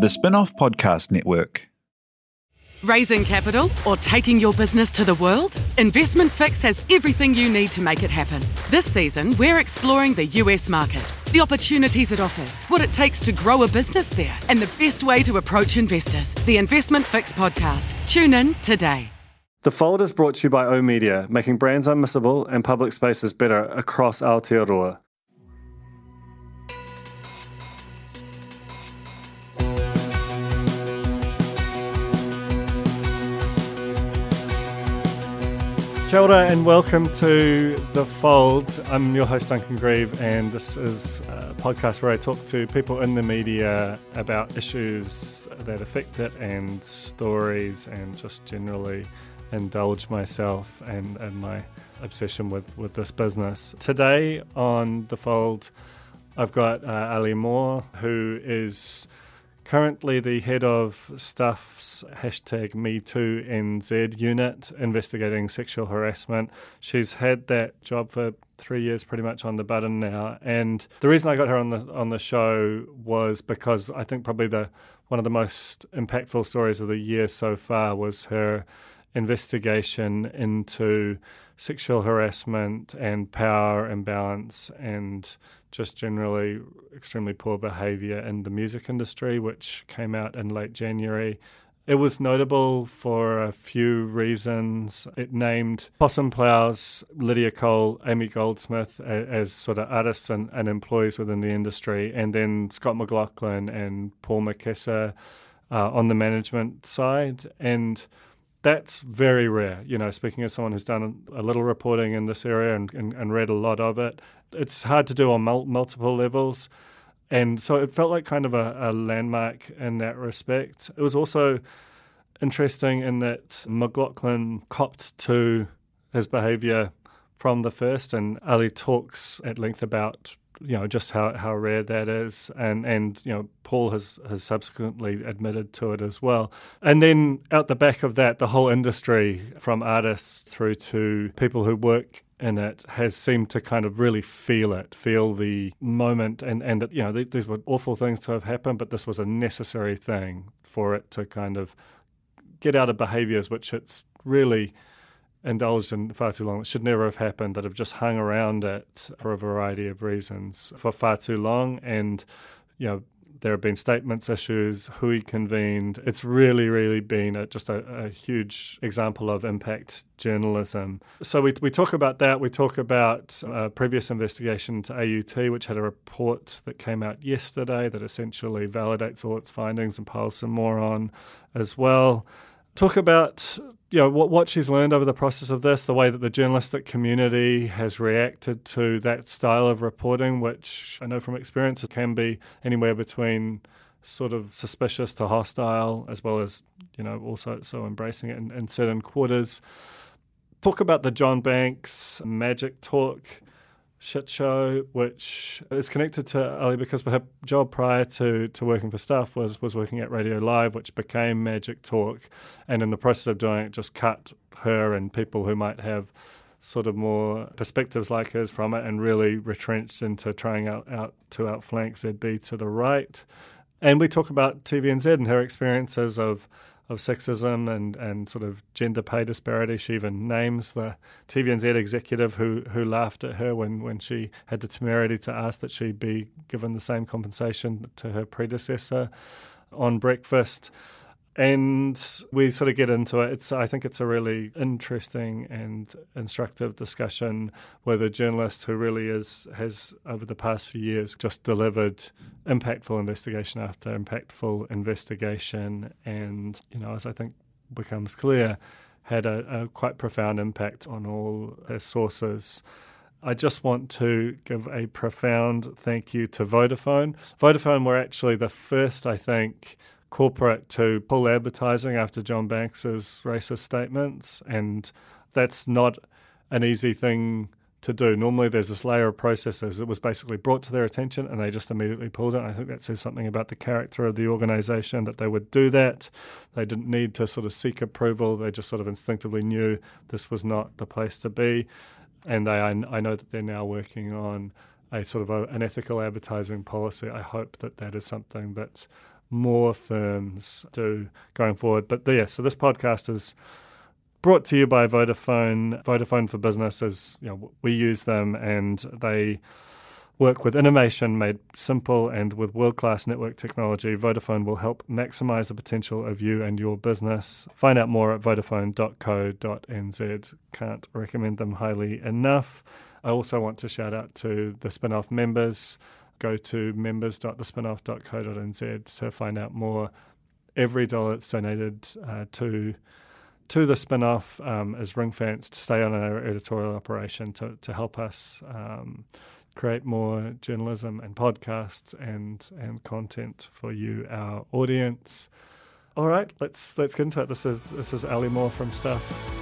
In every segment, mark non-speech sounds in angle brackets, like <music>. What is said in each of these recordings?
The Spin Off Podcast Network. Raising capital or taking your business to the world? Investment Fix has everything you need to make it happen. This season, we're exploring the US market, the opportunities it offers, what it takes to grow a business there, and the best way to approach investors. The Investment Fix podcast. Tune in today. The Fold is brought to you by O Media, making brands unmissable and public spaces better across Aotearoa. Kia ora and welcome to The Fold. I'm your host, Duncan Greive, and this is a podcast where I talk to people in the media about issues that affect it and stories and just generally indulge myself and, and my obsession with, with this business. Today on The Fold, I've got uh, Ali Mau, who is currently the head of Stuff's hashtag MeTooNZ unit investigating sexual harassment. She's had that job for three years pretty much on the button now. And the reason I got her on the on the show was because I think probably the one of the most impactful stories of the year so far was her investigation into sexual harassment and power imbalance and just generally extremely poor behaviour in the music industry, which came out in late January. It was notable for a few reasons. It named Possum Plows, Lydia Cole, Amy Goldsmith as, sort of artists and, and, employees within the industry, and then Scott Maclachlan and Paul McKessar uh, on the management side. And that's very rare. You know, speaking as someone who's done a little reporting in this area and, and, and read a lot of it, it's hard to do on mul- multiple levels. And so it felt like kind of a, a landmark in that respect. It was also interesting in that Maclachlan copped to his behaviour from the first, and Ali talks at length about you know just how, how rare that is. And and you know Paul has has subsequently admitted to it as well. And then out the back of that the whole industry from artists through to people who work in it has seemed to kind of really feel it feel the moment. And and that you know these were awful things to have happened but this was a necessary thing for it to kind of get out of behaviors which it's really indulged in far too long. It should never have happened, that have just hung around it for a variety of reasons for far too long. And, you know, there have been statements issues, who Hui convened. It's really, really been a, just a, a, huge example of impact journalism. So we, we talk about that. We talk about a previous investigation to AUT, which had a report that came out yesterday that essentially validates all its findings and piles some more on as well talk about you know what what she's learned over the process of this, the way that the journalistic community has reacted to that style of reporting, which I know from experience can be anywhere between sort of suspicious to hostile, as well as you know also so embracing it in, in certain quarters. Talk about the John Banks magic talk shit show, which is connected to Ali because her job prior to, to working for Stuff was was working at Radio Live, which became Magic Talk, and in the process of doing it, just cut her and people who might have sort of more perspectives like hers from it, and really retrenched into trying out, out to outflank ZB to the right. And we talk about TVNZ and her experiences of of sexism and, and sort of gender pay disparity. She even names the TVNZ executive who, who laughed at her when, when she had the temerity to ask that she be given the same compensation to her predecessor on breakfast and we sort of get into it. It's I think it's a really interesting and instructive discussion with a journalist who really is has over the past few years just delivered impactful investigation after impactful investigation, and you know as I think becomes clear, had a, a quite profound impact on all her sources. I just want to give a profound thank you to Vodafone. Vodafone were actually the first, I think, corporate to pull advertising after John Banks's racist statements, and that's not an easy thing to do. Normally, there's this layer of processes. It was basically brought to their attention, and they just immediately pulled it. I think that says something about the character of the organisation that they would do that. They didn't need to sort of seek approval. They just sort of instinctively knew this was not the place to be, and they I, I know that they're now working on a sort of a, an ethical advertising policy. I hope that that is something that more firms do going forward. But yeah, so this podcast is brought to you by Vodafone. Vodafone for Business is, you know, we use them and they work with innovation made simple and with world class network technology. Vodafone will help maximize the potential of you and your business. Find out more at vodafone.co.nz. Can't recommend them highly enough. I also want to shout out to the spin-off members. Go to members.thespinoff.co.nz to find out more. Every dollar that's donated uh, to to the spin-off um, is ring fenced to stay on our editorial operation to, to help us um, create more journalism and podcasts and and content for you, our audience. All right, let's let's get into it. This is this is Ali Mau from Stuff.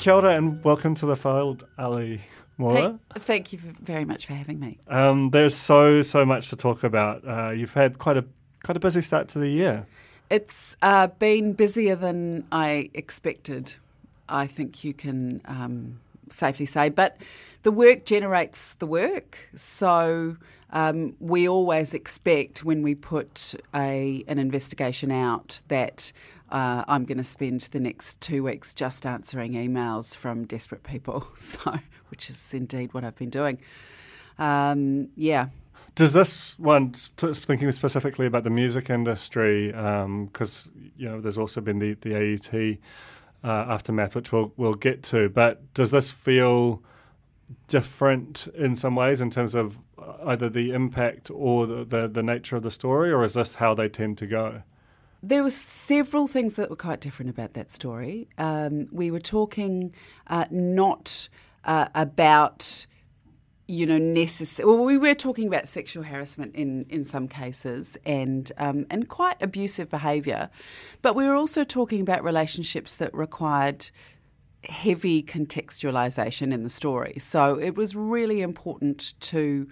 Kia ora and welcome to the Fold, Ali Mau. Thank, thank you very much for having me. Um, there's so so much to talk about. Uh, you've had quite a quite a busy start to the year. It's uh, been busier than I expected, I think you can um, safely say. But the work generates the work. So um, we always expect when we put a, an investigation out that uh, I'm going to spend the next two weeks just answering emails from desperate people. <laughs> So, which is indeed what I've been doing. Um, yeah, does this one, thinking specifically about the music industry, because um, you know there's also been the the AUT uh, aftermath, which we'll we'll get to, but does this feel different in some ways in terms of either the impact or the, the, the nature of the story, or is this how they tend to go? There were several things that were quite different about that story. Um, we were talking uh, not uh, about you know, necessary. Well, we were talking about sexual harassment in, in some cases and um, and quite abusive behaviour, but we were also talking about relationships that required heavy contextualisation in the story. So it was really important to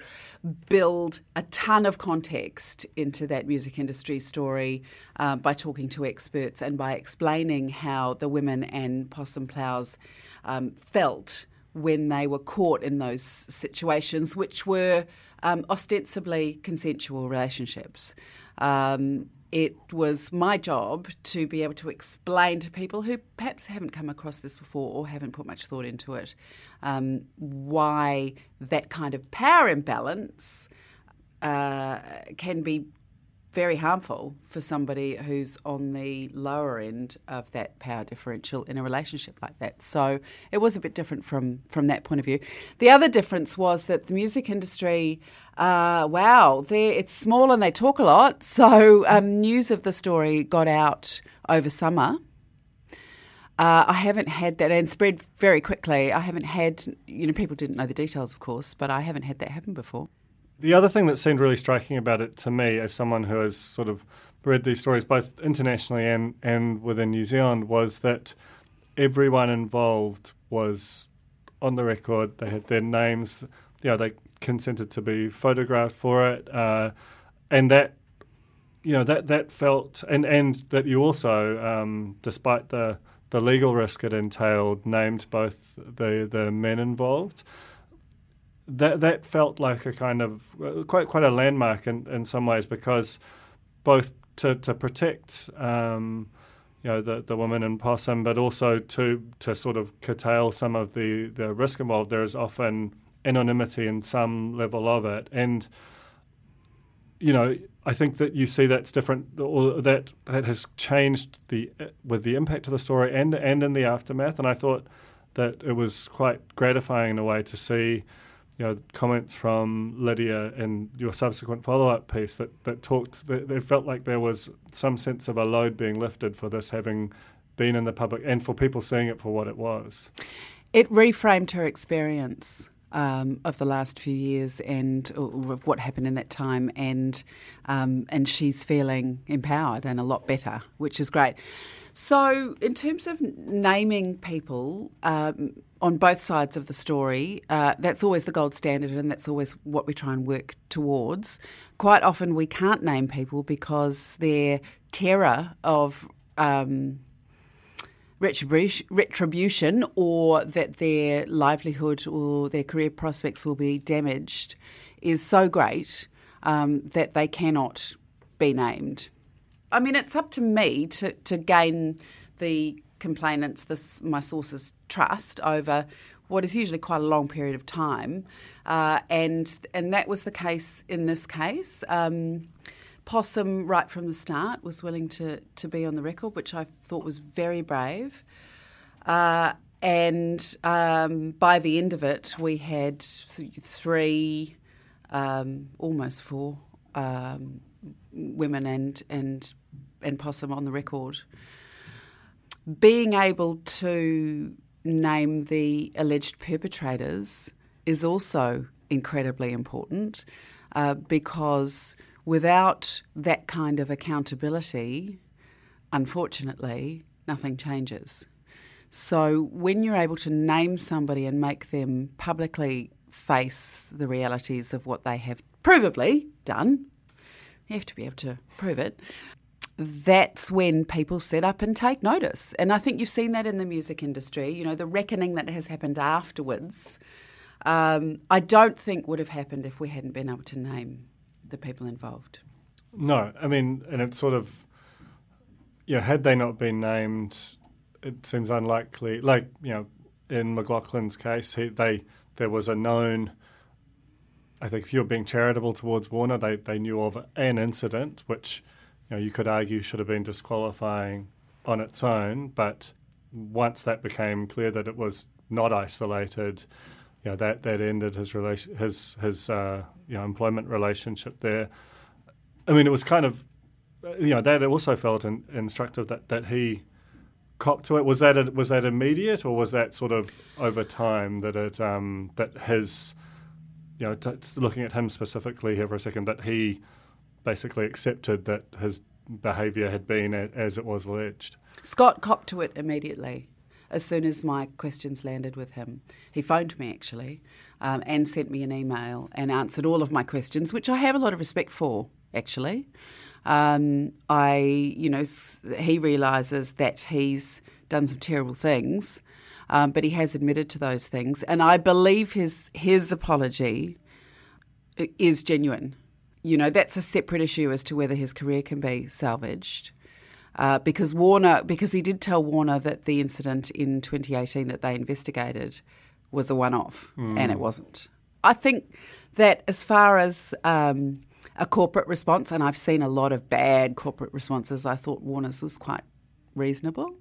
build a ton of context into that music industry story uh, by talking to experts and by explaining how the women and possum plows um, felt when they were caught in those situations, which were um, ostensibly consensual relationships. Um, it was my job to be able to explain to people who perhaps haven't come across this before or haven't put much thought into it um, why that kind of power imbalance uh, can be very harmful for somebody who's on the lower end of that power differential in a relationship like that. So it was a bit different from from that point of view. The other difference was that the music industry, uh, wow, it's small and they talk a lot. <laughs> So um, news of the story got out over summer. Uh, I haven't had that and spread very quickly. I haven't had, you know, people didn't know the details, of course, but I haven't had that happen before. The other thing that seemed really striking about it to me, as someone who has sort of read these stories both internationally and, and within New Zealand, was that everyone involved was on the record. They had their names, you know, they consented to be photographed for it, uh, and that you know that that felt and and that you also, um, despite the the legal risk it entailed, named both the the men involved that that felt like a kind of quite quite a landmark in, in some ways because both to to protect um, you know the the woman in possum, but also to to sort of curtail some of the the risk involved. There is often anonymity in some level of it, and you know I think that you see that's different, or that that has changed the with the impact of the story and and in the aftermath. And I thought that it was quite gratifying in a way to see you know, comments from Lydia in your subsequent follow-up piece that, that talked, they felt like there was some sense of a load being lifted for this having been in the public and for people seeing it for what it was. It reframed her experience. Um, of the last few years and of what happened in that time, and um, and she's feeling empowered and a lot better, which is great. So, in terms of naming people, um, on both sides of the story. Uh, that's always the gold standard, and that's always what we try and work towards. Quite often, we can't name people because their terror of um, retribution, or that their livelihood or their career prospects will be damaged is so great um, that they cannot be named. I mean, it's up to me to, to gain the complainants, this, my sources' trust over what is usually quite a long period of time, uh, and and that was the case in this case. Um, Possum, right from the start, was willing to to be on the record, which I thought was very brave. Uh, and um, by the end of it, we had th- three, um, almost four um, women and and and Possum on the record. Being able to name the alleged perpetrators is also incredibly important uh, because without that kind of accountability, unfortunately, nothing changes. So when you're able to name somebody and make them publicly face the realities of what they have provably done, you have to be able to prove it. That's when people set up and take notice. And I think you've seen that in the music industry, you know, the reckoning that has happened afterwards. Um, I don't think would have happened if we hadn't been able to name the people involved. No, I mean, and it's sort of, you know, had they not been named, it seems unlikely. Like, you know, in Maclachlan's case, he, they there was a known. I think if you're being charitable towards Warner, they, they knew of an incident which, you know, you could argue should have been disqualifying on its own. But once that became clear that it was not isolated, you know, that, that ended his relation, his his uh, you know employment relationship there. I mean, it was kind of, you know, that also felt in, instructive that, that he cop to it. Was that a, was that immediate, or was that sort of over time that it um, that his, you know, t- looking at him specifically here for a second, that he basically accepted that his behaviour had been a, as it was alleged. Scott copped to it immediately. As soon as my questions landed with him, he phoned me actually um, and sent me an email and answered all of my questions, which I have a lot of respect for actually. Um, I, you know, he realises that he's done some terrible things, um, but he has admitted to those things, and I believe his his apology is genuine. You know, that's a separate issue as to whether his career can be salvaged. Uh, because Warner, because he did tell Warner that the incident in 2018 that they investigated was a one-off, mm. and it wasn't. I think that as far as um, a corporate response, and I've seen a lot of bad corporate responses. I thought Warner's was quite reasonable.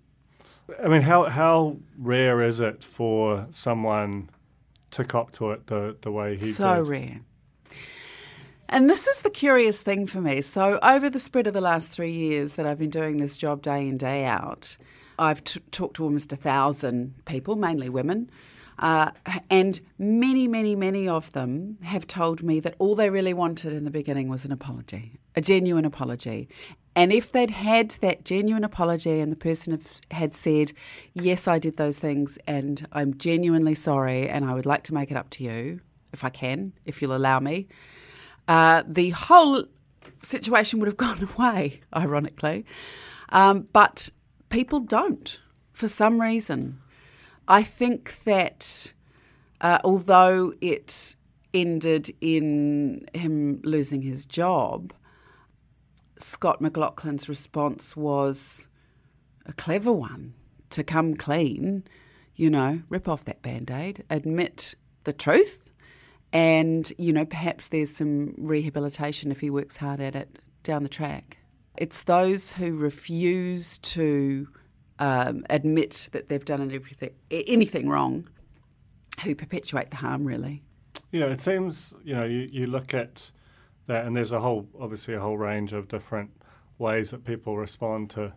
I mean, how how rare is it for someone to cop to it the, the way he so did? So rare. And this is the curious thing for me. So, over the spread of the last three years that I've been doing this job day in, day out, I've t- talked to almost a thousand people, mainly women, uh, and many, many, many of them have told me that all they really wanted in the beginning was an apology, a genuine apology. And if they'd had that genuine apology and the person had said, Yes, I did those things and I'm genuinely sorry and I would like to make it up to you, if I can, if you'll allow me, uh, the whole situation would have <laughs> gone away, ironically. Um, but people don't for some reason. I think that uh, although it ended in him losing his job, Scott Maclachlan's response was a clever one to come clean, you know, rip off that band aid, admit the truth, and, you know, perhaps there's some rehabilitation if he works hard at it down the track. It's those who refuse to um, admit that they've done anything, anything wrong who perpetuate the harm, really. Yeah, it seems, you know, you, you look at that, and there's a whole, obviously, a whole range of different ways that people respond to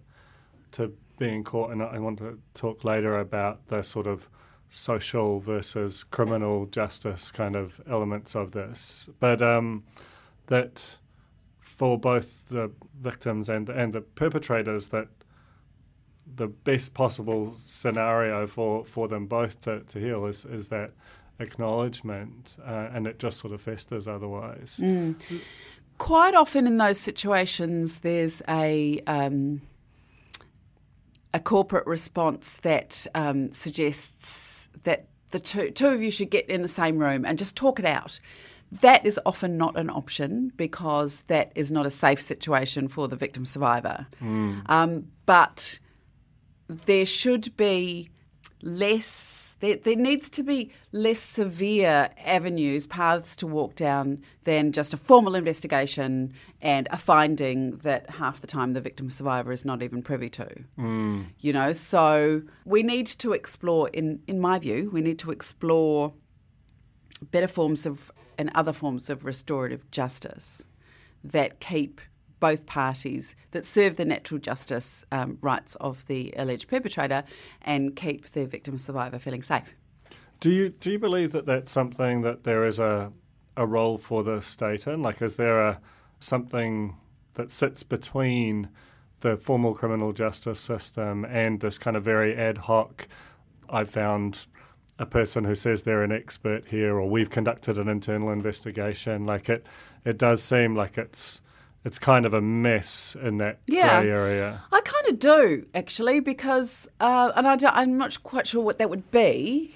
to being caught. And I want to talk later about the sort of social versus criminal justice kind of elements of this. But um, that for both the victims and and the perpetrators, that the best possible scenario for, for them both to, to heal is, is that acknowledgement, uh, and it just sort of festers otherwise. Mm. Quite often in those situations, there's a um, a corporate response that um, suggests that the two, two of you should get in the same room and just talk it out. That is often not an option because that is not a safe situation for the victim survivor. Um, but there should be less, there, there needs to be less severe avenues, paths to walk down than just a formal investigation and a finding that half the time the victim survivor is not even privy to. Mm. You know, so we need to explore, in, in my view, we need to explore better forms of and other forms of restorative justice that keep both parties that serve the natural justice um, rights of the alleged perpetrator and keep the victim survivor feeling safe. Do you do you believe that that's something that there is a a role for the state in? Like, is there a something that sits between the formal criminal justice system and this kind of very ad hoc? I found a person who says they're an expert here, or we've conducted an internal investigation. Like it, it does seem like it's it's kind of a mess in that Yeah. grey area. I kind of do actually, because uh, and I don't, I'm not quite sure what that would be,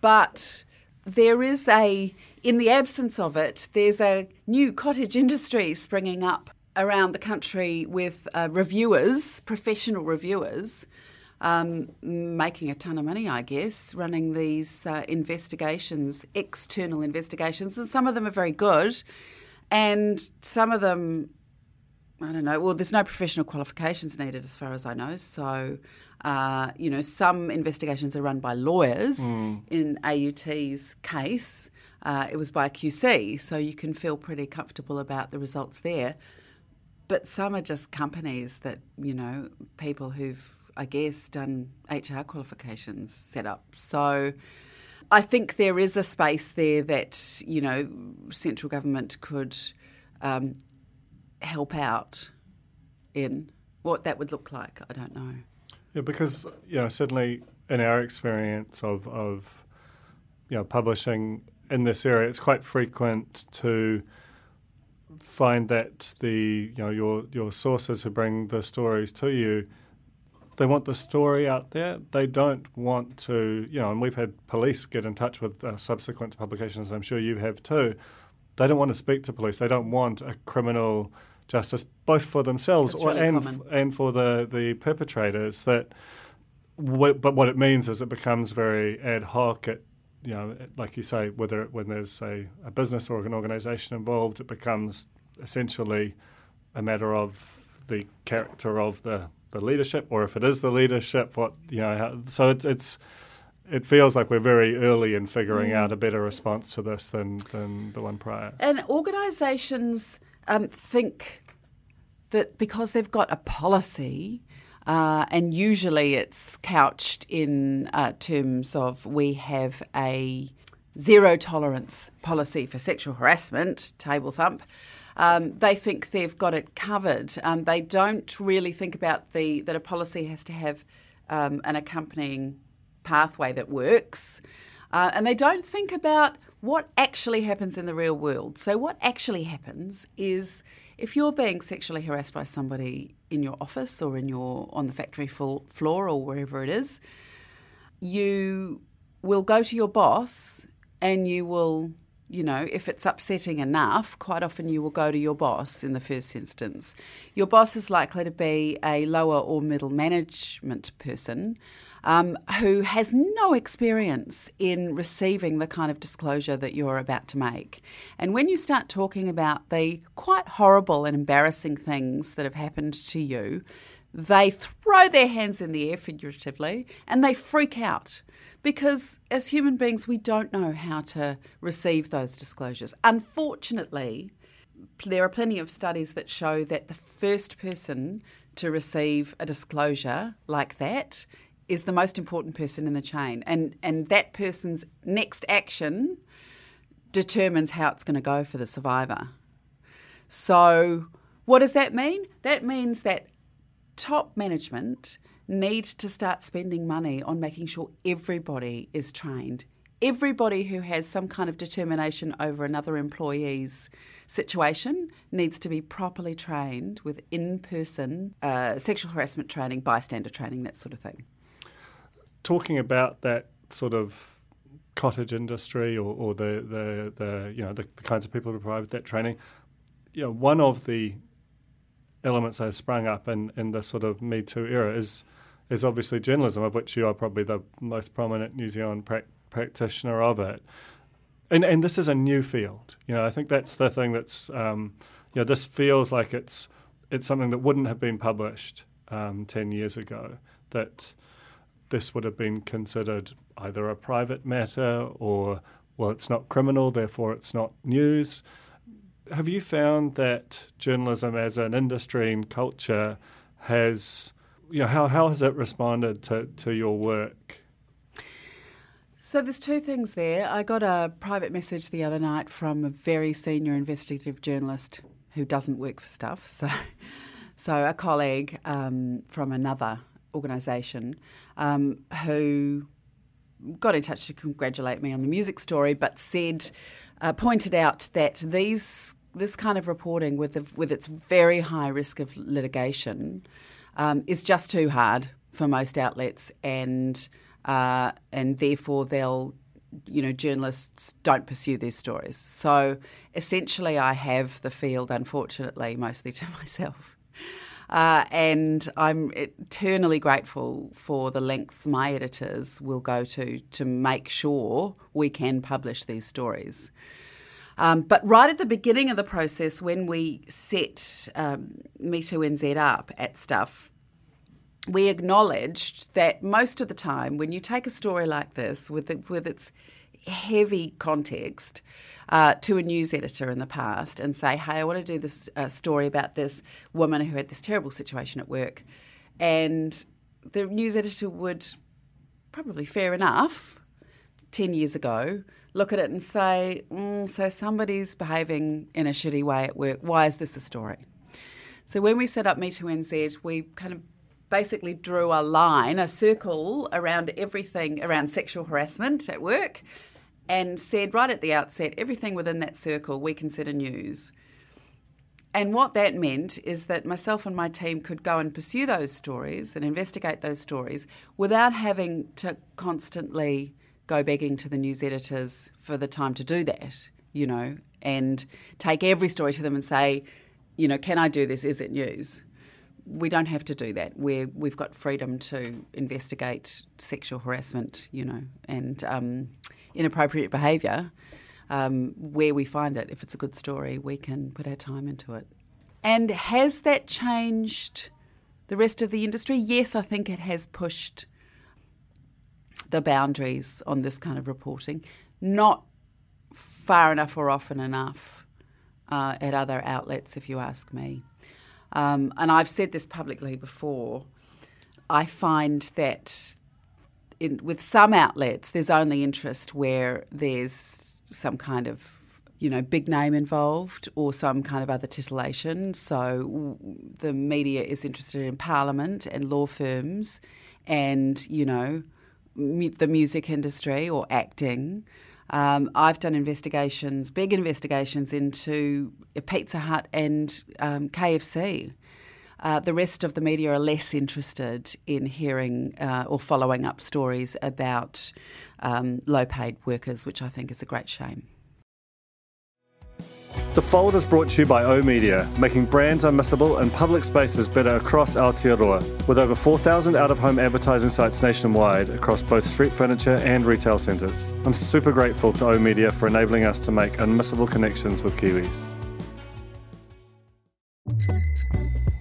but there is a in the absence of it, there's a new cottage <laughs> industry springing up around the country with uh, reviewers, professional reviewers. Um, making a ton of money, I guess, running these uh, investigations, external investigations, and some of them are very good, and some of them I don't know. Well, there's no professional qualifications needed, as far as I know. So, uh, you know, some investigations are run by lawyers. In AUT's case, uh, it was by a QC, so you can feel pretty comfortable about the results there. But some are just companies that, you know, people who've, I guess, done HR qualifications set up. So, I think there is a space there that, you know, central government could um, help out in. What that would look like, I don't know. Yeah, because you know certainly in our experience of of you know publishing in this area, it's quite frequent to find that the you know your your sources who bring the stories to you they want the story out there. They don't want to, you know, and we've had police get in touch with uh, subsequent publications. I'm sure you have too. They don't want to speak to police. They don't want a criminal justice, both for themselves That's or really and common. and for the the perpetrators. That, what, but what it means is it becomes very ad hoc. It, you know, like you say, whether it, when there's a, a business or an organisation involved, it becomes essentially a matter of the character of the, the leadership, or if it is the leadership, what you know. How, so it's it's it feels like we're very early in figuring out a better response to this than than the one prior. And organisations um, think that because they've got a policy, uh, and usually it's couched in uh, terms of we have a zero tolerance policy for sexual harassment, table thump. Um, they think they've got it covered. Um, they don't really think about the that a policy has to have um, an accompanying pathway that works. Uh, and they don't think about what actually happens in the real world. So, what actually happens is if you're being sexually harassed by somebody in your office or in your on the factory floor or wherever it is, you will go to your boss and you will, you know, if it's upsetting enough, quite often you will go to your boss in the first instance. Your boss is likely to be a lower or middle management person um, who has no experience in receiving the kind of disclosure that you're about to make. And when you start talking about the quite horrible and embarrassing things that have happened to you, they throw their hands in the air figuratively and they freak out because as human beings, we don't know how to receive those disclosures. Unfortunately, there are plenty of studies that show that the first person to receive a disclosure like that is the most important person in the chain. And, and that person's next action determines how it's going to go for the survivor. So, what does that mean? That means that top management need to start spending money on making sure everybody is trained everybody who has some kind of determination over another employee's situation needs to be properly trained with in person uh, sexual harassment training, bystander training, that sort of thing. Talking about that sort of cottage industry or, or the, the, the, you know, the, the kinds of people who provide that training, you know, one of the elements that has sprung up in, in the sort of Me Too era is is obviously journalism, of which you are probably the most prominent New Zealand pra- practitioner of it. And and this is a new field. You know, I think that's the thing that's um, you know this feels like it's it's something that wouldn't have been published um, ten years ago. That this would have been considered either a private matter or well, it's not criminal, therefore it's not news have you found that journalism as an industry and culture has, you know, how, how has it responded to, to your work? So there's two things there. I got a private message the other night from a very senior investigative journalist who doesn't work for Stuff. <laughs> So, so a colleague um, from another organisation um, who got in touch to congratulate me on the music story, but said, uh, pointed out that these this kind of reporting with the, with its very high risk of litigation um, is just too hard for most outlets, and uh, and therefore they'll you know journalists don't pursue these stories. So essentially, I have the field, unfortunately, mostly <laughs> to myself. Uh, and I'm eternally grateful for the lengths my editors will go to to make sure we can publish these stories. Um, but right at the beginning of the process, when we set um, Me Too NZ up at Stuff, we acknowledged that most of the time, when you take a story like this with it, with its heavy context uh, to a news editor in the past and say, "Hey, I want to do this uh, story about this woman who had this terrible situation at work," and the news editor would probably fair enough 10 years ago look at it and say, mm, so somebody's behaving in a shitty way at work. Why is this a story? So when we set up Me Too NZ, we kind of basically drew a line, a circle around everything around sexual harassment at work and said right at the outset, everything within that circle we consider news. And what that meant is that myself and my team could go and pursue those stories and investigate those stories without having to constantly go begging to the news editors for the time to do that, you know, and take every story to them and say, you know, can I do this? Is it news? We don't have to do that. we we've got freedom to investigate sexual harassment, you know, and um, inappropriate behaviour um, where we find it. If it's a good story, we can put our time into it. And has that changed the rest of the industry? Yes, I think it has pushed the boundaries on this kind of reporting, not far enough or often enough uh, at other outlets, if you ask me. Um, and I've said this publicly before. I find that in, with some outlets, there's only interest where there's some kind of you know, big name involved or some kind of other titillation. So the media is interested in parliament and law firms and, you know, the music industry or acting. Um, I've done investigations, big investigations into Pizza Hut and um, KFC. Uh, the rest of the media are less interested in hearing uh, or following up stories about um, low paid workers, which I think is a great shame. The Fold is brought to you by O Media, making brands unmissable and public spaces better across Aotearoa, with over 4,000 out of home advertising sites nationwide across both street furniture and retail centres. I'm super grateful to O Media for enabling us to make unmissable connections with Kiwis.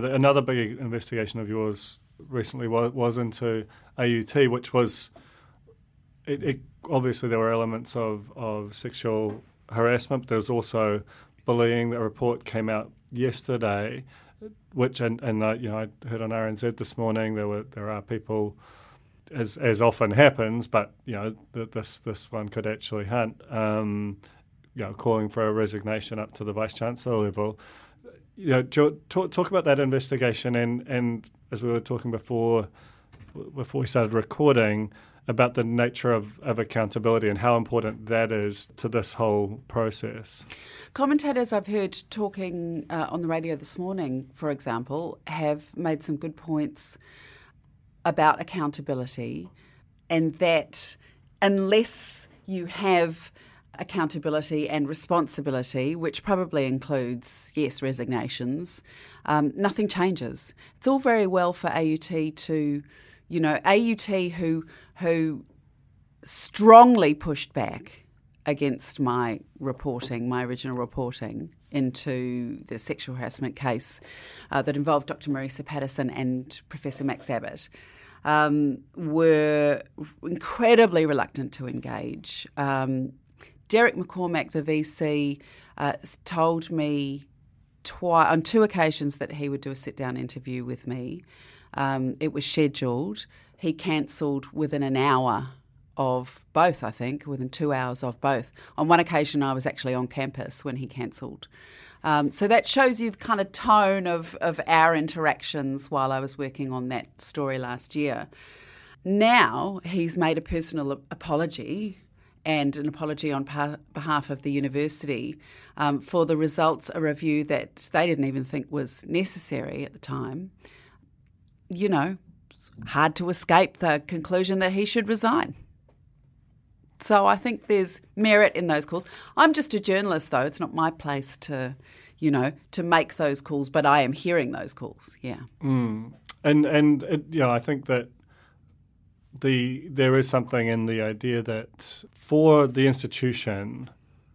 the, another big investigation of yours recently was, was into AUT, which was it, it, obviously there were elements of, of sexual harassment. There was also bullying. The report came out yesterday, which and, and uh, you know I heard on RNZ this morning there were there are people as as often happens, but you know this this one could actually hunt. Um, you know, calling for a resignation up to the vice chancellor level. You know, talk, talk about that investigation and and as we were talking before before we started recording about the nature of, of accountability and how important that is to this whole process. Commentators I've heard talking uh, on the radio this morning, for example, have made some good points about accountability and that unless you have accountability and responsibility, which probably includes, yes, resignations, um, nothing changes. It's all very well for AUT to, you know, AUT who who strongly pushed back against my reporting, my original reporting into the sexual harassment case uh, that involved Dr. Marisa Patterson and Professor Max Abbott. Um, were incredibly reluctant to engage. Um, Derek McCormack, the VC, uh, told me twi- on two occasions that he would do a sit down interview with me. Um, it was scheduled. He cancelled within an hour of both, I think, within two hours of both. On one occasion, I was actually on campus when he cancelled. Um, so that shows you the kind of tone of, of our interactions while I was working on that story last year. Now he's made a personal apology and an apology on behalf of the university um, for the results, a review that they didn't even think was necessary at the time. You know, hard to escape the conclusion that he should resign. So I think there's merit in those calls. I'm just a journalist, though. It's not my place to, you know, to make those calls, but I am hearing those calls. Yeah. Mm. And and it, you know, I think that the there is something in the idea that for the institution,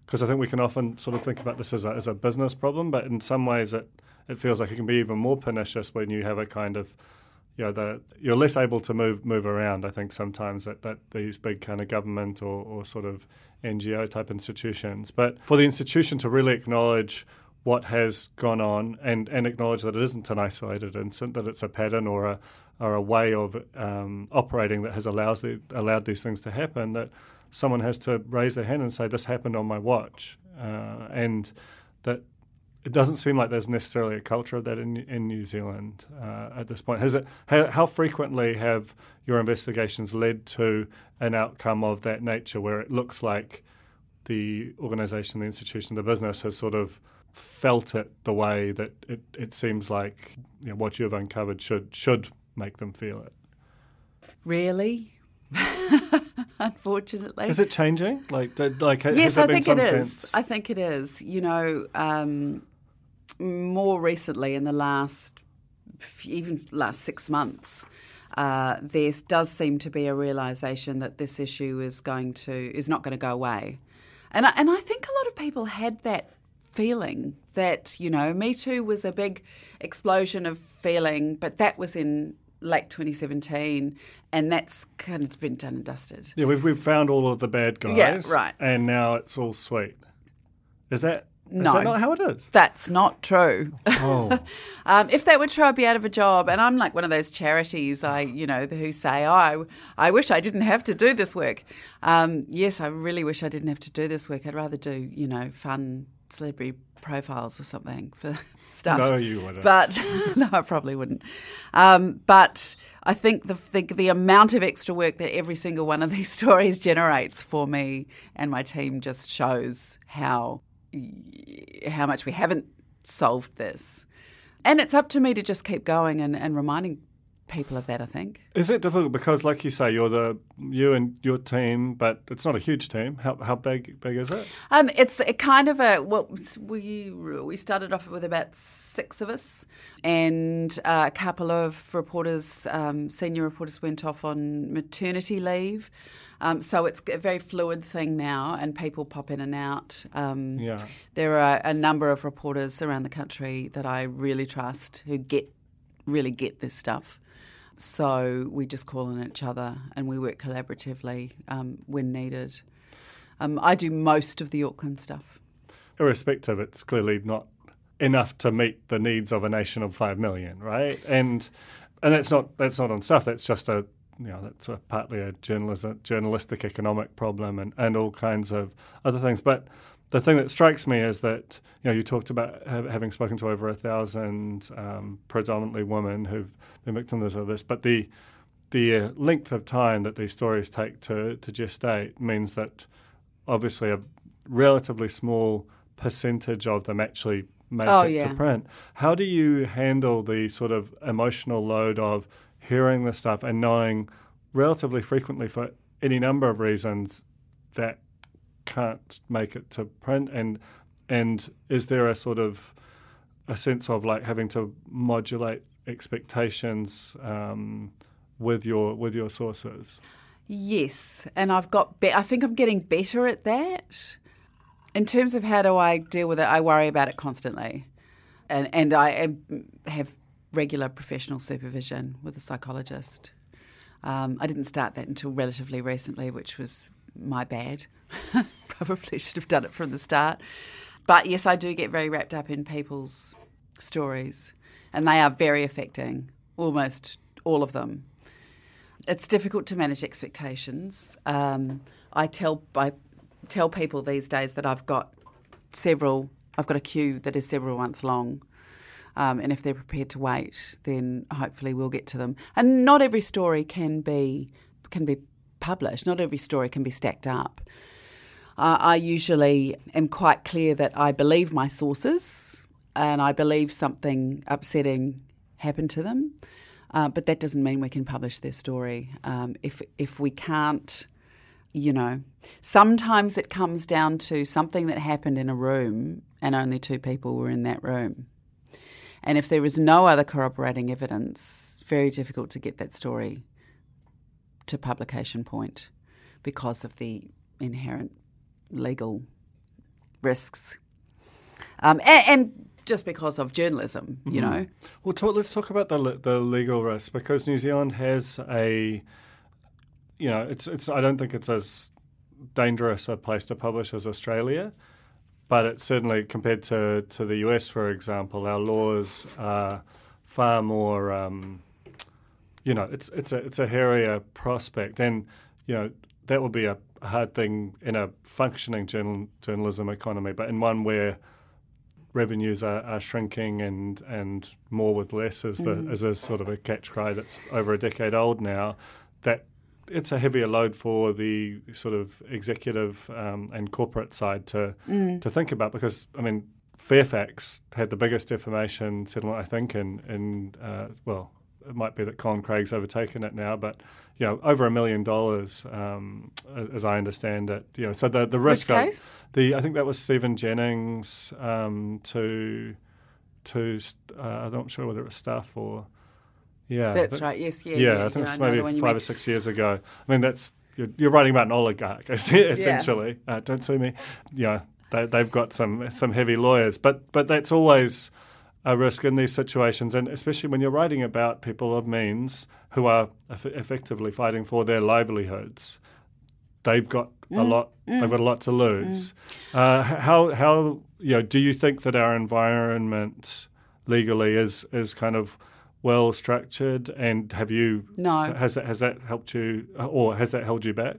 because I think we can often sort of think about this as a, as a business problem, but in some ways it it feels like it can be even more pernicious when you have a kind of you know, the, you're less able to move move around. I think sometimes that, that these big kind of government or, or sort of NGO type institutions. But for the institution to really acknowledge what has gone on and, and acknowledge that it isn't an isolated incident, that it's a pattern or a or a way of um, operating that has allows the, allowed these things to happen, that someone has to raise their hand and say, "This happened on my watch," uh, and that it doesn't seem like there's necessarily a culture of that in, in New Zealand uh, at this point. Has it? How, how, frequently have your investigations led to an outcome of that nature, where it looks like the organisation, the institution, the business has sort of felt it the way that it, it seems like you know, what you've uncovered should should make them feel it? Really. <laughs> Unfortunately, is it changing? Like, like yes, I think it is. Sense? I think it is. You know, um, more recently in the last, even last six months, uh, there does seem to be a realization that this issue is going to is not going to go away, and I, and I think a lot of people had that feeling that you know Me Too was a big explosion of feeling, but that was in late 2017, and that's kind of been done and dusted. Yeah, we've we've found all of the bad guys, yeah, right, and now it's all sweet. Is that is no, that not how it is? That's not true. Oh. <laughs> um, if that were true, I'd be out of a job. And I'm like one of those charities, I you know, who say, "Oh, I, I wish I didn't have to do this work." Um, yes, I really wish I didn't have to do this work. I'd rather do, you know, fun celebrity profiles or something for <laughs> stuff. No, you wouldn't. But <laughs> no, I probably wouldn't. Um, but I think the, the, the amount of extra work that every single one of these <laughs> stories generates for me and my team just shows how how much we haven't solved this. And it's up to me to just keep going and, and reminding people of that, I think. Is it difficult because, like you say, you're the you and your team, but it's not a huge team. How, how big big is it? Um, it's a kind of a well, we we started off with about six of us, and uh, a couple of reporters, um, senior reporters, went off on maternity leave. Um, so it's a very fluid thing now, and people pop in and out. Um, yeah. There are a number of reporters around the country that I really trust who get really get this stuff. So we just call on each other and we work collaboratively um, when needed. Um, I do most of the Auckland stuff. Irrespective, it's clearly not enough to meet the needs of a nation of five million, right? And and that's not that's not on stuff. That's just a you know that's a, partly a journalism, journalistic economic problem and, and all kinds of other things. But the thing that strikes me is that you know you talked about having spoken to over a thousand um, predominantly women who've been victims of this, but the the uh, length of time that these stories take to to gestate means that obviously a relatively small percentage of them actually make Oh, it yeah. to print. How do you handle the sort of emotional load of hearing this stuff and knowing relatively frequently for any number of reasons that can't make it to print and and is there a sort of a sense of like having to modulate expectations um, with your with your sources? Yes, and I've got. Be- I think I'm getting better at that. In terms of how do I deal with it, I worry about it constantly, and and I am- have regular professional supervision with a psychologist. Um, I didn't start that until relatively recently, which was my bad. <laughs> Probably should have done it from the start. But yes, I do get very wrapped up in people's stories, and they are very affecting, almost all of them it's difficult to manage expectations. Um, I tell I tell people these days that I've got several. I've got a queue that is several months long, um, and if they're prepared to wait, then hopefully we'll get to them. And not every story can be can be published. Not every story can be stacked up. Uh, I usually am quite clear that I believe my sources, and I believe something upsetting happened to them. Uh, but that doesn't mean we can publish their story. Um, if if we can't, you know, sometimes it comes down to something that happened in a room and only two people were in that room. And if there is no other corroborating evidence, very difficult to get that story to publication point because of the inherent legal risks. Um, and, and just because of journalism, you know. Well, talk, let's talk about the the legal risks because New Zealand has a, you know, it's it's. I don't think it's as dangerous a place to publish as Australia, but it's certainly compared to to the US, for example, our laws are far more. Um, you know, it's it's a it's a hairier prospect, and you know that would be a hard thing in a functioning journal, journalism economy, but in one where revenues are, are shrinking and, and more with less is the is a sort of a catch cry that's over a decade old now. That it's a heavier load for the sort of executive um, and corporate side to to think about because I mean Fairfax had the biggest defamation settlement I think in in uh, well it might be that Colin Craig's overtaken it now, but you know over a million dollars um, as I understand it. You know so the the risk of- case? the I think that was Stephen Jennings um, to to uh, I'm not sure whether it was staff or yeah That's but- right. Yes. Yeah. yeah, Yeah. I think yeah, it's maybe five mean. or six years ago. I mean that's you're, you're writing about an oligarch <laughs> essentially. Uh, don't sue me. You know they, they've got some some heavy lawyers, but but that's always a risk in these situations, and especially when you're writing about people of means who are eff- effectively fighting for their livelihoods. They've got a Mm, lot. They've got a lot to lose. Uh, how how you know? Do you think that our environment legally is is kind of well structured? And have you No. has that has that helped you, or has that held you back?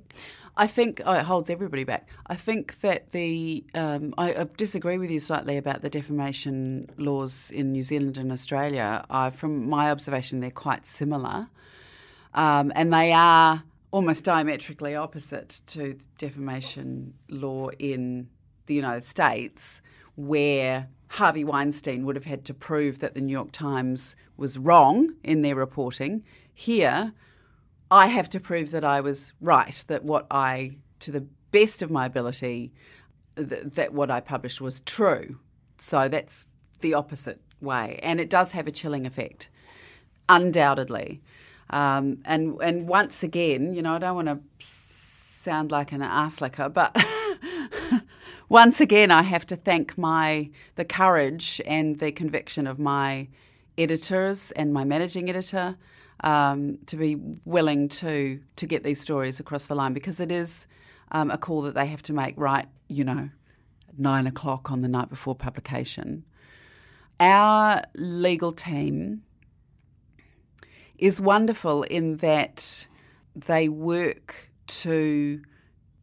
I think oh, it holds everybody back. I think that the um, I, I disagree with you slightly about the defamation laws in New Zealand and Australia. I, from my observation, they're quite similar, um, and they are almost diametrically opposite to defamation law in the United States, where Harvey Weinstein would have had to prove that the New York Times was wrong in their reporting. Here, I have to prove that I was right, that what I, to the best of my ability, th- that what I published was true. So that's the opposite way. And it does have a chilling effect, undoubtedly. Um, and, and once again, you know, I don't want to sound like an ass licker, but <laughs> once again, I have to thank my the courage and the conviction of my editors and my managing editor, um, to be willing to to get these stories across the line because it is um, a call that they have to make right, you know, nine o'clock on the night before publication. Our legal team is wonderful in that they work to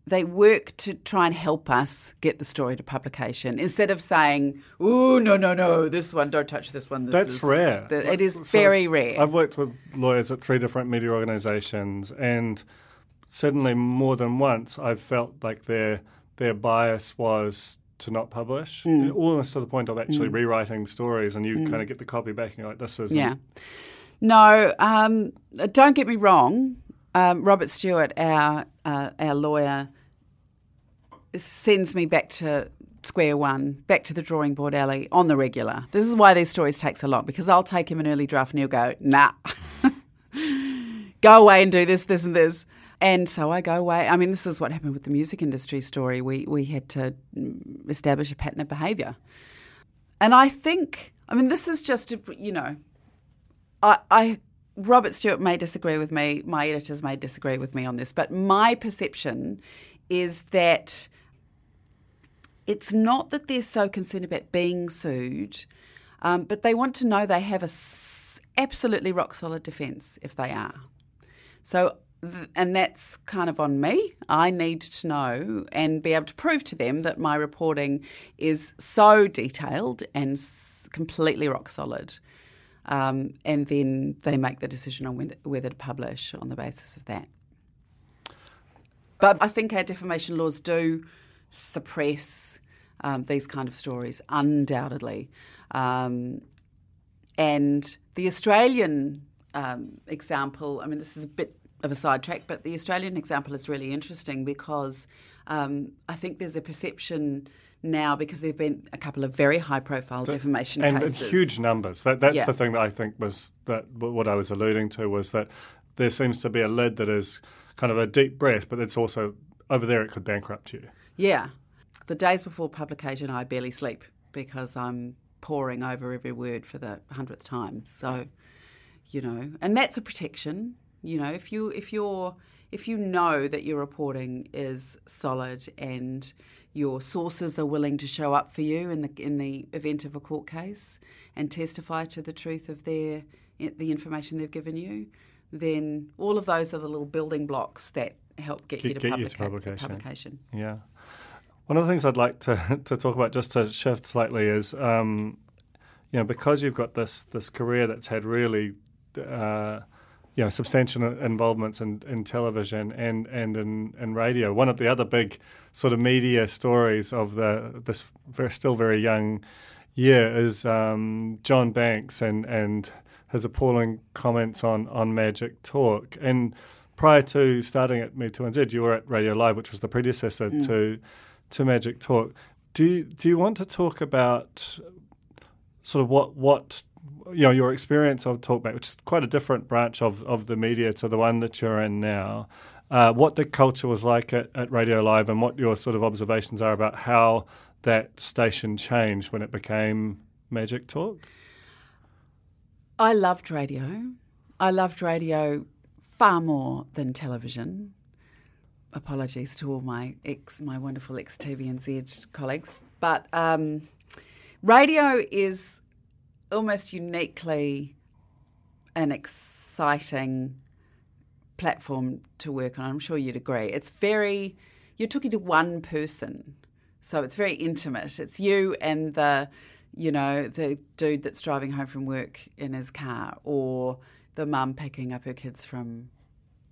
they work to try and help us get the story to publication instead of saying, "Oh no, no, no, this one, don't touch this one." This That's is, rare. The, it is So very rare. I've worked with lawyers at three different media organisations, and certainly more than once, I've felt like their their bias was to not publish, Mm. almost to the point of actually rewriting stories, and you kind of get the copy back, and you're like, "This is Yeah. No, um, don't get me wrong. Um, Robert Stewart, our uh, our lawyer, sends me back to square one, back to the drawing board alley on the regular. This is why these stories take so long because I'll take him an early draft and he'll go, nah, <laughs> go away and do this, this, and this. And so I go away. I mean, this is what happened with the music industry story. We we had to mm, establish a pattern of behaviour. And I think, I mean, this is just, you know, I, I Robert Stewart may disagree with me. My editors may disagree with me on this, but my perception is that it's not that they're so concerned about being sued, um, but they want to know they have a absolutely rock solid defence if they are. So, and that's kind of on me. I need to know and be able to prove to them that my reporting is so detailed and completely rock solid. Um, and then they make the decision on when, whether to publish on the basis of that. But I think our defamation laws do suppress um, these kind of stories, undoubtedly. Um, and the Australian um, example, I mean, this is a bit of a sidetrack, but the Australian example is really interesting because um, I think there's a perception now because there have been a couple of very high profile defamation and cases. huge numbers. That, that's Yeah. the thing that I think was that what I was alluding to was that there seems to be a lid that is kind of a deep breath, but it's also over there. It could bankrupt you. Yeah. The days before publication, I barely sleep because I'm poring over every word for the hundredth time. So, you know, and that's a protection. You know, if you if you're if you know that your reporting is solid and your sources are willing to show up for you in the in the event of a court case and testify to the truth of their the information they've given you, then all of those are the little building blocks that help get, Get- you to, get you to publication. publication. Yeah. One of the things I'd like to, <laughs> to talk about, just to shift slightly, is um, you know because you've got this this career that's had really uh, you know substantial involvements in, in television and and in, in radio. One of the other big sort of media stories of the this very, still very young year is um, John Banks and and his appalling comments on on Magic Talk and. Prior to starting at Me Too NZ, you were at Radio Live, which was the predecessor to to Magic Talk. Do you, do you want to talk about sort of what what you know your experience of Talkback, which is quite a different branch of, of the media to the one that you're in now? Uh, what the culture was like at, at Radio Live, and what your sort of observations are about how that station changed when it became Magic Talk. I loved radio. I loved radio far more than television. Apologies to all my ex, my wonderful ex TVNZ colleagues, but um, radio is almost uniquely an exciting platform to work on. I'm sure you'd agree. It's very you're talking to one person, so it's very intimate. It's you and the you know the dude that's driving home from work in his car, or the mum picking up her kids from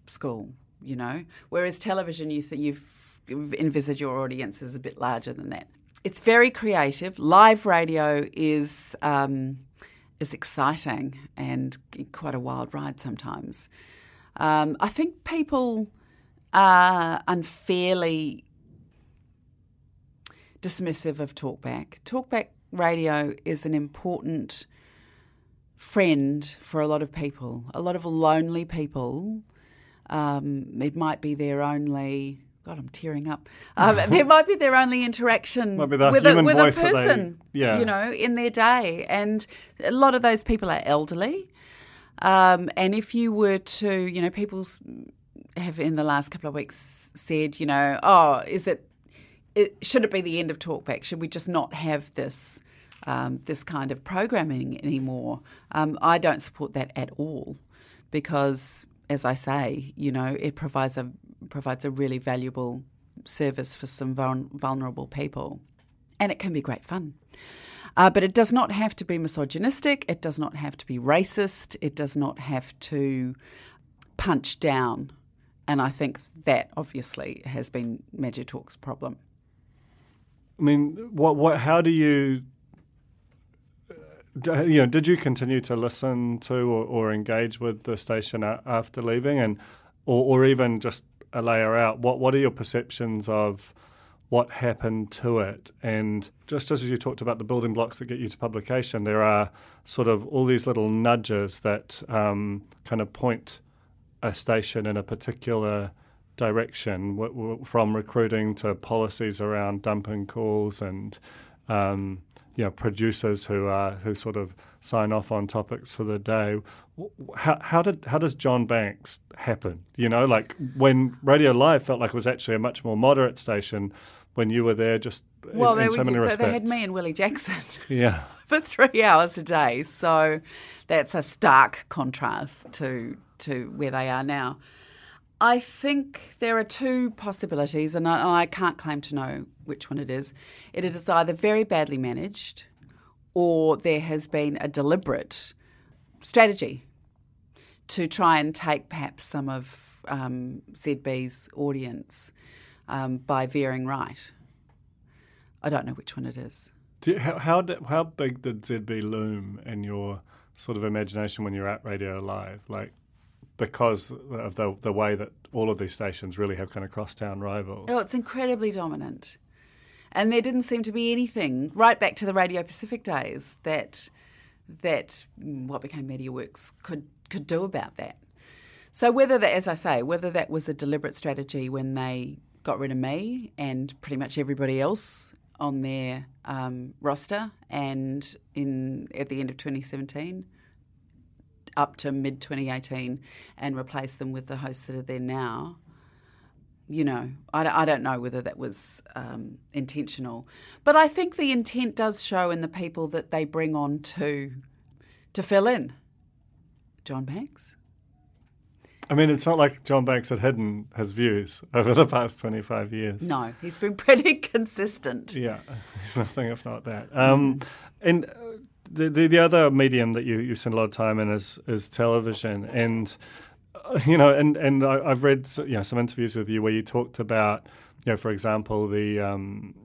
school. You know, whereas television, you th- you've envisage your audience as a bit larger than that. It's very creative. Live radio is um, is exciting and quite a wild ride sometimes. Um, I think people are unfairly dismissive of talkback. Talkback radio is an important friend for a lot of people. A lot of lonely people. Um, it might be their only. God, I'm tearing up. Um, <laughs> there might be their only interaction Might be the with, a, with a that they- person, yeah. you know, in their day. And a lot of those people are elderly. Um, and if you were to, you know, people have in the last couple of weeks said, you know, oh, is it, it should it be the end of talkback? Should we just not have this um, this kind of programming anymore? Um, I don't support that at all, because as I say, you know, it provides a provides a really valuable service for some vulnerable people, and it can be great fun. Uh, but it does not have to be misogynistic. It does not have to be racist. It does not have to punch down. And I think that obviously has been Magic Talk's problem. I mean, what, what, how do you, uh, you know, did you continue to listen to or, or engage with the station after leaving, and, or, or even just a layer out? What, what are your perceptions of? what happened to it. And just as you talked about the building blocks that get you to publication, there are sort of all these little nudges that um, kind of point a station in a particular direction, w- w- from recruiting to policies around dumping calls and um, you know producers who are who sort of sign off on topics for the day. How, how did how does John Banks happen? You know, like when Radio Live felt like it was actually a much more moderate station when you were there, just well, in, they, in so many they, respects. they had me and Willie Jackson. <laughs> Yeah. for three hours a day. So that's a stark contrast to to where they are now. I think there are two possibilities, and I, I can't claim to know which one it is. It is either very badly managed, or there has been a deliberate strategy to try and take perhaps some of um, ZB's audience um, by veering right. I don't know which one it is. You, how how, how big did ZB loom in your sort of imagination when you're at Radio Live? Like because of the the way that all of these stations really have kind of crosstown rivals. Oh, it's incredibly dominant. And there didn't seem to be anything right back to the Radio Pacific days that that what became MediaWorks could could do about that. So whether that, as I say, whether that was a deliberate strategy when they got rid of me and pretty much everybody else on their um, roster, and in at the end of 2017, up to mid 2018, and replace them with the hosts that are there now. You know, I, I don't know whether that was um, intentional, but I think the intent does show in the people that they bring on to to fill in. John Banks, I mean, it's not like John Banks had hidden his views <laughs> over the past 25 years. No, he's been <laughs> pretty consistent. Yeah, <laughs> he's nothing if not that. Um, mm. And uh, the, the, the other medium that you, you spend a lot of time in is is television, and uh, you know, and and I, have read you know some interviews with you where you talked about, you know, for example, the um,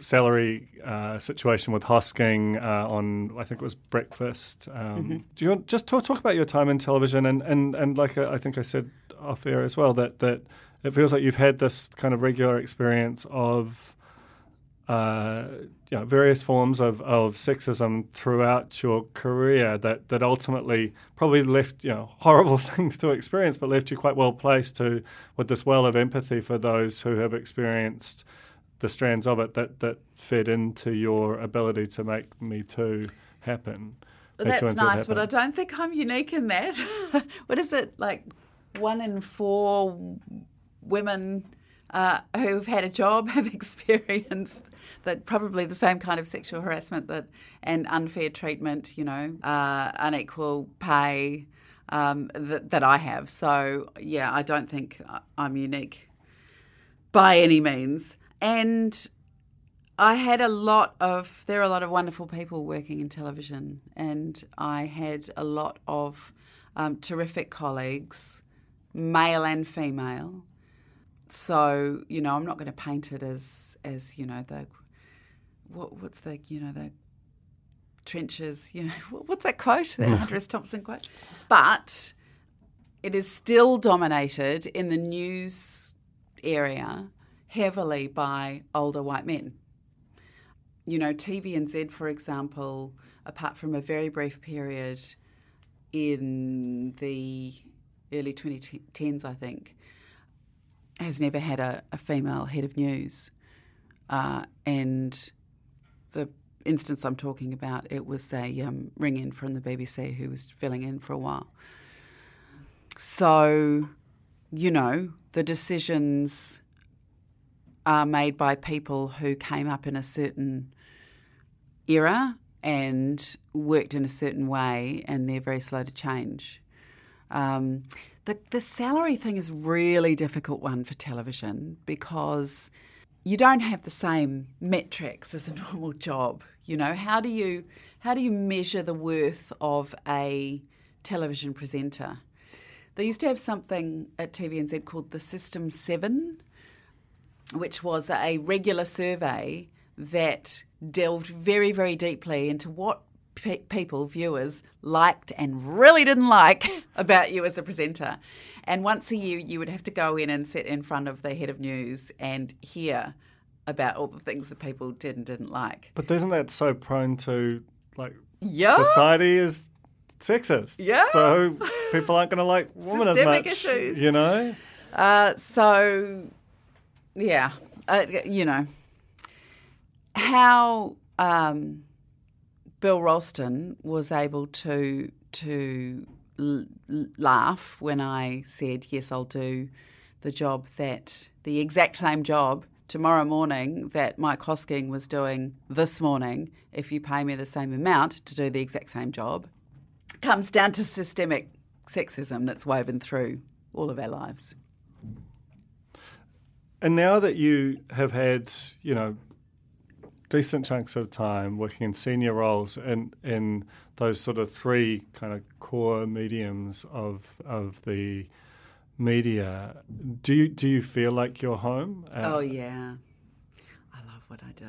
salary uh, situation with Hosking uh, on, I think it was Breakfast. Um, mm-hmm. Do you want just talk, talk about your time in television and, and, and like uh, I think I said off air as well that, that it feels like you've had this kind of regular experience of uh, you know, various forms of, of sexism throughout your career that, that ultimately probably left you know <laughs> horrible things to experience, but left you quite well placed to with this well of empathy for those who have experienced the strands of it that, that fed into your ability to make Me Too happen. Well, that's nice, but I don't think I'm unique in that. <laughs> what is it like? One in four women uh, who've had a job have <laughs> experienced that probably the same kind of sexual harassment that and unfair treatment, you know, uh, unequal pay um, that, that I have. So yeah, I don't think I'm unique by any means. And I had a lot of, there are a lot of wonderful people working in television, and I had a lot of um, terrific colleagues, male and female. So, you know, I'm not going to paint it as, as you know, the, what, what's the, you know, the trenches, you know, <laughs> what's that quote, that mm. Hunter S. Thompson quote? But it is still dominated in the news area heavily by older white men. You know, TVNZ, for example, apart from a very brief period in the early 2010s, I think, has never had a, a female head of news. Uh, and the instance I'm talking about, it was a um, ring in from the BBC who was filling in for a while. So, you know, the decisions are made by people who came up in a certain era and worked in a certain way, and they're very slow to change. Um, the, the salary thing is really difficult one for television because you don't have the same metrics as a <laughs> normal job. You know, how do you how do you measure the worth of a television presenter? They used to have something at TVNZ called the System Seven, which was a regular survey that delved very, very deeply into what pe- people, viewers, liked and really didn't like <laughs> about you as a presenter. And once a year, you would have to go in and sit in front of the head of news and hear about all the things that people did and didn't like. But isn't that so prone to like Yeah. society is sexist? Yeah. So people aren't going to like women as much. issues. You know. Uh, so, yeah, uh, you know, how um, Bill Ralston was able to to l- laugh when I said yes, I'll do the job that the exact same job tomorrow morning that Mike Hosking was doing this morning. If you pay me the same amount to do the exact same job, comes down to systemic sexism that's woven through all of our lives. And now that you have had, you know, decent chunks of time working in senior roles and in those sort of three kind of core mediums of of the media, do you do you feel like you're home? Uh, Oh yeah, I love what I do.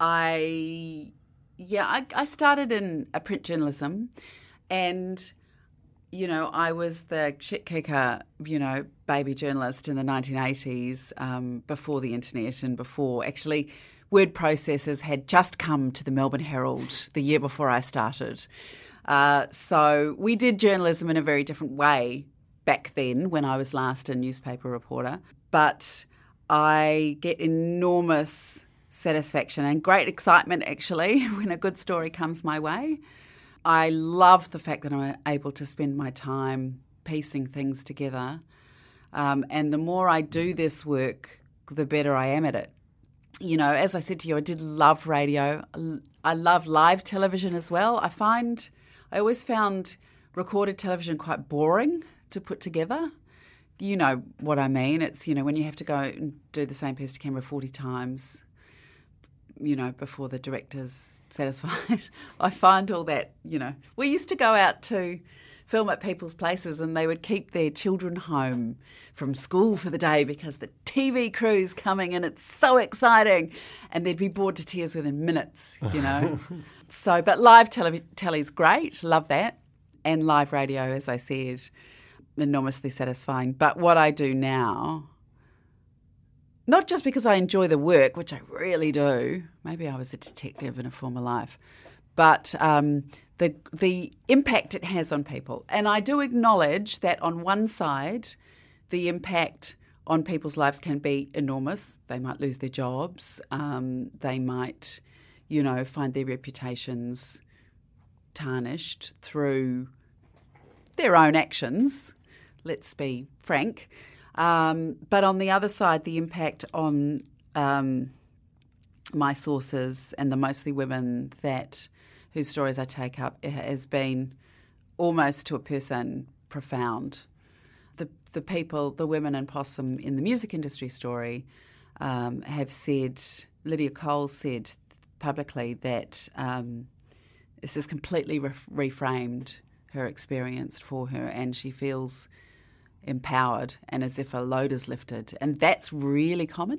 I yeah, I, I started in a print journalism, and you know I was the shit kicker, you know, baby journalist in the 1980s, um, before the internet and before actually word processors had just come to the Melbourne Herald the year before I started. Uh, so we did journalism in a very different way back then when I was last a newspaper reporter. But I get enormous satisfaction and great excitement actually <laughs> when a good story comes my way. I love the fact that I'm able to spend my time piecing things together. Um, and the more I do this work, the better I am at it. You know, as I said to you, I did love radio. I love live television as well. I find, I always found recorded television quite boring to put together. You know what I mean. It's, you know, when you have to go and do the same piece to camera 40 times, you know, before the director's <laughs> satisfied. I find all that, you know, we used to go out to film at people's places and they would keep their children home from school for the day because the TV crew's coming and it's so exciting and they'd be bored to tears within minutes, you know. <laughs> so, but live tele- telly's great, love that. And live radio, as I said, enormously satisfying. But what I do now, not just because I enjoy the work, which I really do. Maybe I was a detective in a former life, but um, the the impact it has on people, and I do acknowledge that on one side, the impact on people's lives can be enormous. They might lose their jobs. Um, they might, you know, find their reputations tarnished through their own actions. Let's be frank. Um, but on the other side, the impact on um, my sources and the mostly women that whose stories I take up has been almost to a person profound. The the people, the women and possum in the music industry story um, have said. Lydia Cole said publicly that um, this has completely re- reframed her experience for her, and she feels empowered and as if a load is lifted. And that's really common.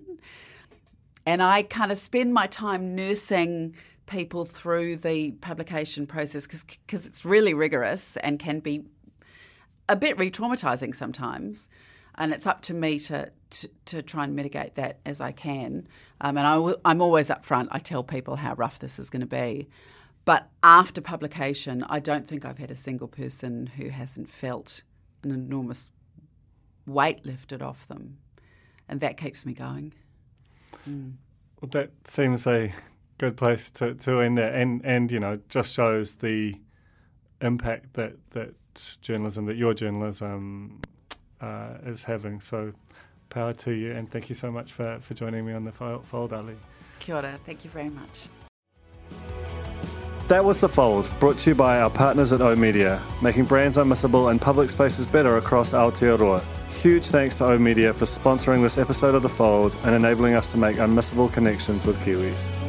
And I kind of spend my time nursing people through the publication process because it's really rigorous and can be a bit re traumatizing sometimes. And it's up to me to, to, to try and mitigate that as I can. Um, and I w- I'm always upfront. I tell people how rough this is going to be. But after publication, I don't think I've had a single person who hasn't felt an enormous weight lifted off them. And that keeps me going. Well, that seems a good place to, to end it, and and you know just shows the impact that that journalism, that your journalism uh, is having. So power to you, and thank you so much for, for joining me on the Fold, Ali. Kia ora, thank you very much. That was The Fold, brought to you by our partners at O Media, making brands unmissable and public spaces better across Aotearoa. Huge thanks to O Media for sponsoring this episode of The Fold and enabling us to make unmissable connections with Kiwis.